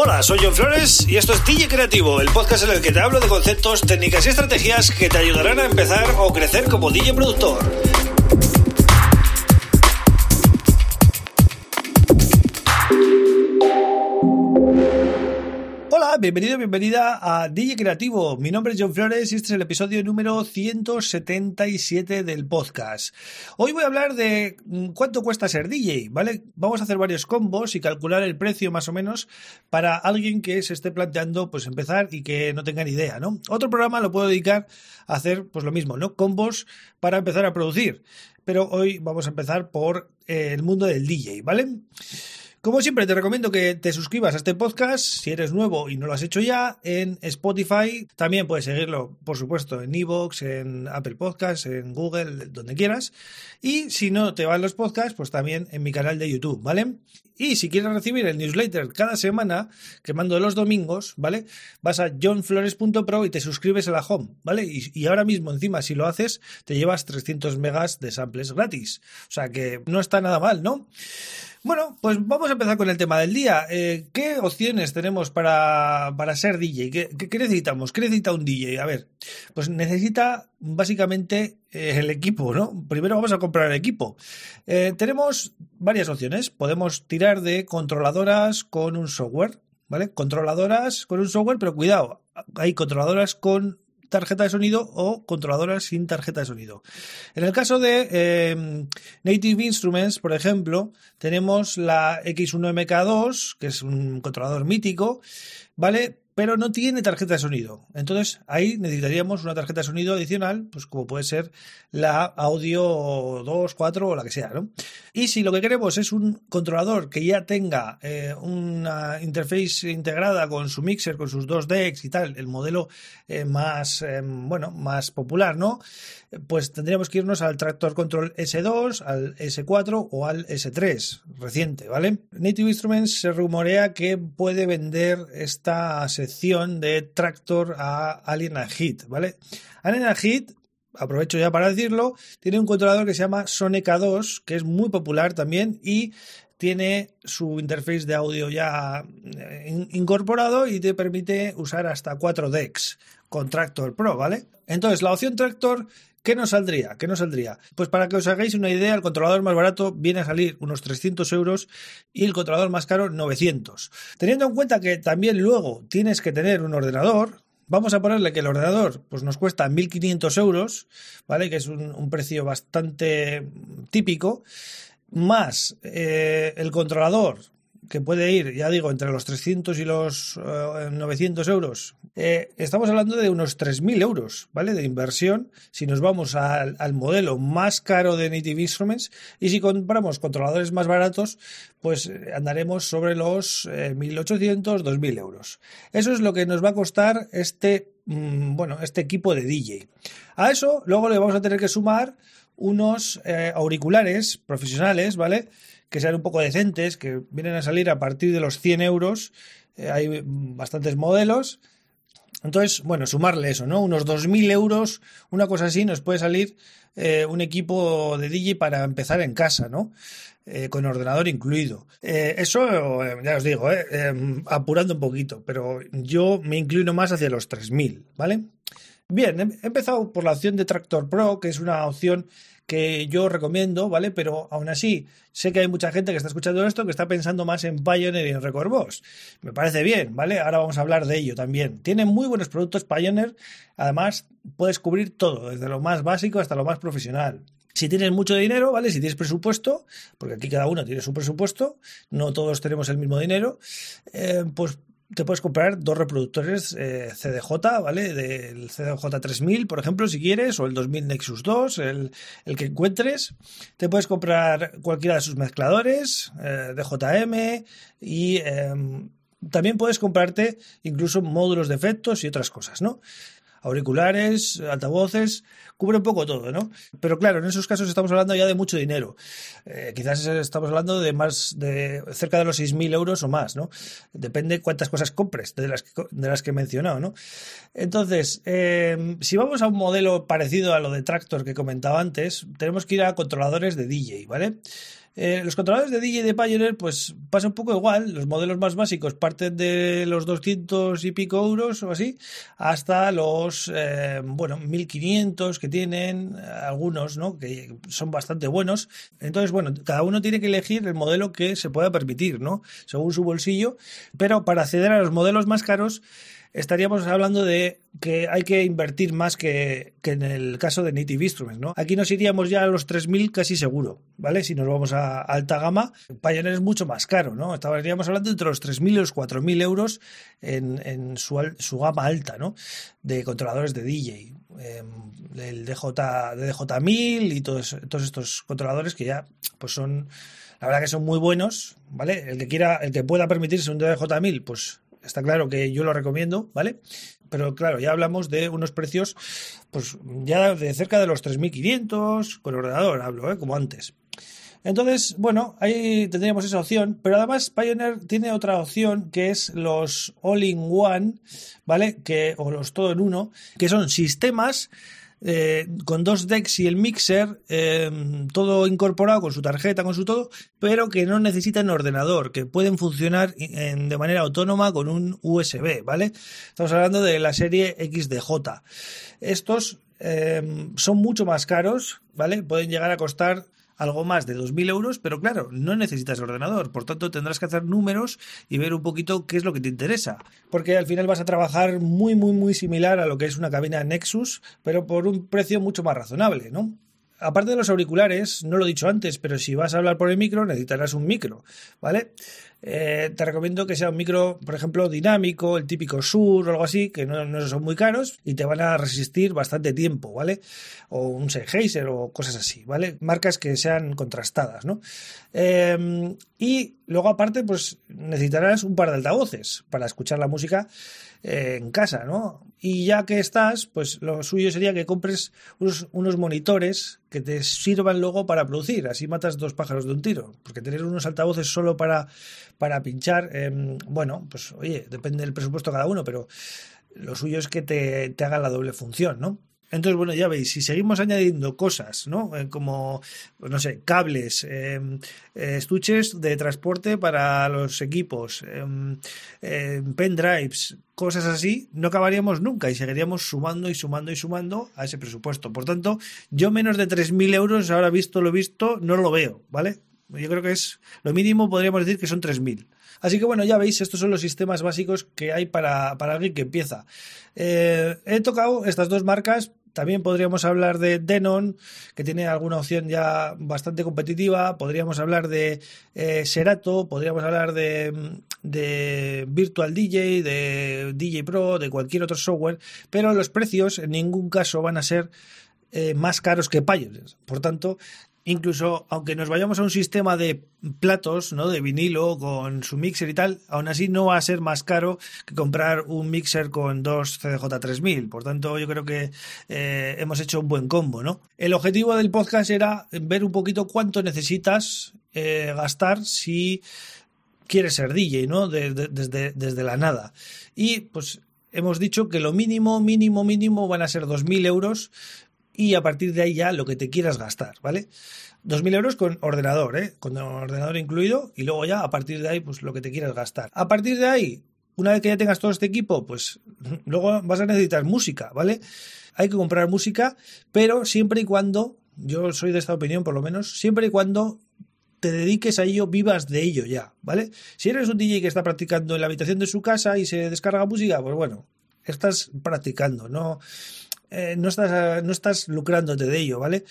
Hola, soy John Flores y esto es DJ Creativo, el podcast en el que te hablo de conceptos, técnicas y estrategias que te ayudarán a empezar o crecer como DJ productor. Bienvenido, bienvenida a DJ Creativo. Mi nombre es John Flores y este es el episodio número 177 del podcast. Hoy voy a hablar de mm, cuánto cuesta ser DJ, ¿vale? Vamos a hacer varios combos y calcular el precio más o menos para alguien que se esté planteando pues empezar y que no tenga ni idea, ¿no? Otro programa lo puedo dedicar a hacer pues lo mismo, ¿no? Combos para empezar a producir. Pero hoy vamos a empezar por eh, el mundo del DJ, ¿vale? Como siempre, te recomiendo que te suscribas a este podcast si eres nuevo y no lo has hecho ya en Spotify. También puedes seguirlo, por supuesto, en Evox, en Apple Podcasts, en Google, donde quieras. Y si no te van los podcasts, pues también en mi canal de YouTube, ¿vale? Y si quieres recibir el newsletter cada semana, que mando los domingos, ¿vale? Vas a johnflores.pro y te suscribes a la home, ¿vale? Y, ahora mismo, encima, si lo haces, te llevas 300 megas de samples gratis. O sea que no está nada mal, ¿no? Bueno, pues vamos a empezar con el tema del día. Eh, ¿Qué opciones tenemos para, ser DJ? ¿Qué, necesitamos? ¿Qué necesita un DJ? A ver, pues necesita básicamente eh, el equipo, ¿no? Primero vamos a comprar el equipo. Eh, tenemos varias opciones. Podemos tirar de controladoras con un software, ¿vale? Controladoras con un software, pero cuidado, hay controladoras con tarjeta de sonido o controladoras sin tarjeta de sonido. En el caso de em, Native Instruments, por ejemplo, tenemos la X1MK2, que es un controlador mítico, ¿vale? Pero no tiene tarjeta de sonido. Entonces ahí necesitaríamos una tarjeta de sonido adicional, pues como puede ser la Audio 2, 4 o la que sea, ¿no? Y si lo que queremos es un controlador que ya tenga eh, una interface integrada con su mixer, con sus dos decks y tal, el modelo eh, más, eh, bueno, más popular, ¿no? Pues tendríamos que irnos al Tractor Control S2, al S4 o al S3 reciente, ¿vale? Native Instruments se rumorea que puede vender esta de Tractor a Alien Hit, ¿vale? Alien Hit aprovecho ya para decirlo, tiene un controlador que se llama Sonica 2, que es muy popular también y tiene su interface de audio ya eh, incorporado y te permite usar hasta 4 decks con Tractor Pro, ¿vale? Entonces, la opción Tractor ¿Qué nos saldría? ¿Qué nos saldría? Pues para que os hagáis una idea, el controlador más barato viene a salir unos 300 euros y el controlador más caro 900. Teniendo en cuenta que también luego tienes que tener un ordenador, Vamos a ponerle que el ordenador pues, nos cuesta 1.500 euros, ¿vale? Que es un, precio bastante típico, más eh, el controlador, que puede ir, ya digo, entre los 300 y los 900 eh, euros, eh, estamos hablando de unos 3.000 euros, ¿vale? De inversión si nos vamos al, modelo más caro de Native Instruments y si compramos controladores más baratos, pues eh, andaremos sobre los 1.800, 2.000 euros. Eso es lo que nos va a costar este, mm, bueno, este equipo de DJ. A eso luego le vamos a tener que sumar unos auriculares profesionales, ¿vale? que sean un poco decentes, que vienen a salir a partir de los 100 euros. Eh, hay bastantes modelos. Entonces, bueno, sumarle eso, ¿no? Unos 2.000 euros, una cosa así, nos puede salir eh, un equipo de DJ para empezar en casa, ¿no? Eh, con ordenador incluido. eso, ya os digo, apurando un poquito, pero yo me inclino más hacia los 3.000, ¿vale? Bien, he empezado por la opción de Tractor Pro, que es una opción que yo recomiendo, ¿vale? Pero aún así, sé que hay mucha gente que está escuchando esto que está pensando más en Pioneer y en Record Boss. Me parece bien, ¿vale? Ahora vamos a hablar de ello también. Tiene muy buenos productos Pioneer, además puedes cubrir todo, desde lo más básico hasta lo más profesional. Si tienes mucho dinero, ¿vale? Si tienes presupuesto, porque aquí cada uno tiene su presupuesto, no todos tenemos el mismo dinero, eh, pues te puedes comprar dos reproductores eh, CDJ, ¿vale? Del CDJ 3000, por ejemplo, si quieres, o el 2000 Nexus 2, el, que encuentres. Te puedes comprar cualquiera de sus mezcladores, eh, DJM, y em, también puedes comprarte incluso módulos de efectos y otras cosas, ¿no? Auriculares, altavoces, cubre un poco todo, ¿no? Pero claro, en esos casos estamos hablando ya de mucho dinero. Eh, quizás estamos hablando de más de cerca de los 6.000 euros o más, ¿no? Depende cuántas cosas compres de las que, de las que he mencionado, ¿no? Entonces, eh, si vamos a un modelo parecido a lo de Tractor que comentaba antes, tenemos que ir a controladores de DJ, ¿vale? Eh, los controladores de DJ de Pioneer, pues pasa un poco igual. Los modelos más básicos parten de los 200 y pico euros o así, hasta los, eh, bueno, 1500 tienen, algunos, ¿no? Que son bastante buenos. Entonces, bueno, cada uno tiene que elegir el modelo que se pueda permitir, ¿no? Según su bolsillo. Pero para acceder a los modelos más caros, estaríamos hablando de que hay que invertir más que, en el caso de Native Instruments, ¿no? Aquí nos iríamos ya a los 3.000 casi seguro, ¿vale? Si nos vamos a alta gama, Pioneer es mucho más caro, ¿no? Estaríamos hablando entre los 3.000 y los 4.000 euros en, su, su, gama alta, ¿no? De controladores de DJ. Eh, el DJ, DJ1000 y todos, todos estos controladores que ya pues son la verdad que son muy buenos, ¿vale? El que quiera, el que pueda permitirse un DJ1000, pues Está claro que yo lo recomiendo, ¿vale? Pero claro, ya hablamos de unos precios, pues ya de cerca de los 3.500 con ordenador, hablo, ¿eh? como antes. Entonces, bueno, ahí tendríamos esa opción, pero además Pioneer tiene otra opción que es los all-in-one, ¿vale? Que, o los todo en uno, que son sistemas eh, con dos decks y el mixer, eh, todo incorporado con su tarjeta, con su todo, pero que no necesitan ordenador, que pueden funcionar de manera autónoma con un USB, ¿vale? Estamos hablando de la serie XDJ. Estos eh, son mucho más caros, ¿vale? Pueden llegar a costar algo más de 2.000 euros, pero claro, no necesitas ordenador, por tanto tendrás que hacer números y ver un poquito qué es lo que te interesa, porque al final vas a trabajar muy, muy, muy similar a lo que es una cabina Nexus, pero por un precio mucho más razonable, ¿no? aparte de los auriculares, no lo he dicho antes, pero si vas a hablar por el micro, necesitarás un micro, ¿vale? Eh, te recomiendo que sea un micro, por ejemplo, dinámico, el típico Sur o algo así, que no, son muy caros y te van a resistir bastante tiempo, ¿vale? O un Sennheiser o cosas así, ¿vale? Marcas que sean contrastadas, ¿no? Em, y luego, aparte, pues necesitarás un par de altavoces para escuchar la música eh, en casa, ¿no? Y ya que estás, pues lo suyo sería que compres unos, monitores que te sirvan luego para producir. Así matas dos pájaros de un tiro. Porque tener unos altavoces solo para, para pinchar, em, bueno, pues oye, depende del presupuesto de cada uno, pero lo suyo es que te, te haga la doble función, ¿no? Entonces, bueno, ya veis, si seguimos añadiendo cosas, ¿no? Eh, como, pues no sé, cables, em, eh, estuches de transporte para los equipos, em, pendrives, cosas así, no acabaríamos nunca y seguiríamos sumando y sumando y sumando a ese presupuesto. Por tanto, yo menos de 3.000 euros, ahora visto lo visto, no lo veo, ¿vale? Yo creo que es lo mínimo, podríamos decir que son 3.000. Así que bueno, ya veis, estos son los sistemas básicos que hay para, alguien que empieza. Eh, he tocado estas dos marcas también podríamos hablar de Denon, que tiene alguna opción ya bastante competitiva. Podríamos hablar de eh, Serato, podríamos hablar de, Virtual DJ, de DJ Pro, de cualquier otro software, pero los precios en ningún caso van a ser eh, más caros que Pioneer. Por tanto, incluso aunque nos vayamos a un sistema de platos, ¿no? De vinilo con su mixer y tal, aún así no va a ser más caro que comprar un mixer con dos CDJ3000. Por tanto, yo creo que eh, hemos hecho un buen combo, ¿no? El objetivo del podcast era ver un poquito cuánto necesitas eh, gastar si quieres ser DJ, ¿no? desde, desde la nada. Y pues hemos dicho que lo mínimo, mínimo, mínimo van a ser 2.000 euros y a partir de ahí ya lo que te quieras gastar, ¿vale? 2.000 euros con ordenador, ¿eh? Con ordenador incluido y luego ya a partir de ahí pues lo que te quieras gastar. A partir de ahí, una vez que ya tengas todo este equipo, pues luego vas a necesitar música, ¿vale? Hay que comprar música, pero siempre y cuando, yo soy de esta opinión por lo menos, siempre y cuando te dediques a ello, vivas de ello ya, ¿vale? Si eres un DJ que está practicando en la habitación de su casa y se descarga música, pues bueno, estás practicando, no eh, no, estás, no estás lucrándote de ello, ¿vale?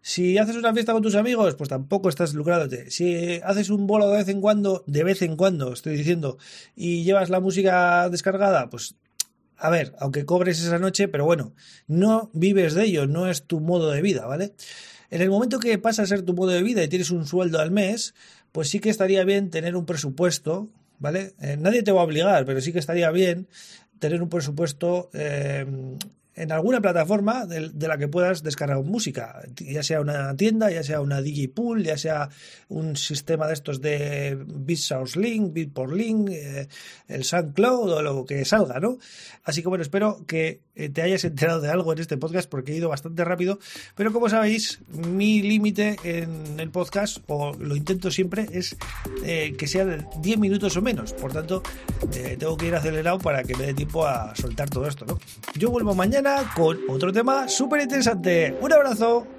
Si haces una fiesta con tus amigos, pues tampoco estás lucrándote. Si haces un bolo de vez en cuando, de vez en cuando, estoy diciendo, y llevas la música descargada, pues a ver, aunque cobres esa noche, pero bueno, no vives de ello, no es tu modo de vida, ¿vale? En el momento que pasa a ser tu modo de vida y tienes un sueldo al mes, pues sí que estaría bien tener un presupuesto, ¿vale? Eh, nadie te va a obligar, pero sí que estaría bien tener un presupuesto eh, en alguna plataforma de, la que puedas descargar música, ya sea una tienda, ya sea una DJ Pool, ya sea un sistema de estos de BitSource Link, Bitport eh, el SoundCloud o lo que salga, ¿no? Así que bueno, espero que eh, te hayas enterado de algo en este podcast porque he ido bastante rápido, pero como sabéis, mi límite en el podcast, o lo intento siempre, es eh, que sea de 10 minutos o menos. Por tanto, tengo que ir acelerado para que me dé tiempo a soltar todo esto, ¿no? Yo vuelvo con otro tema súper interesante. Un abrazo.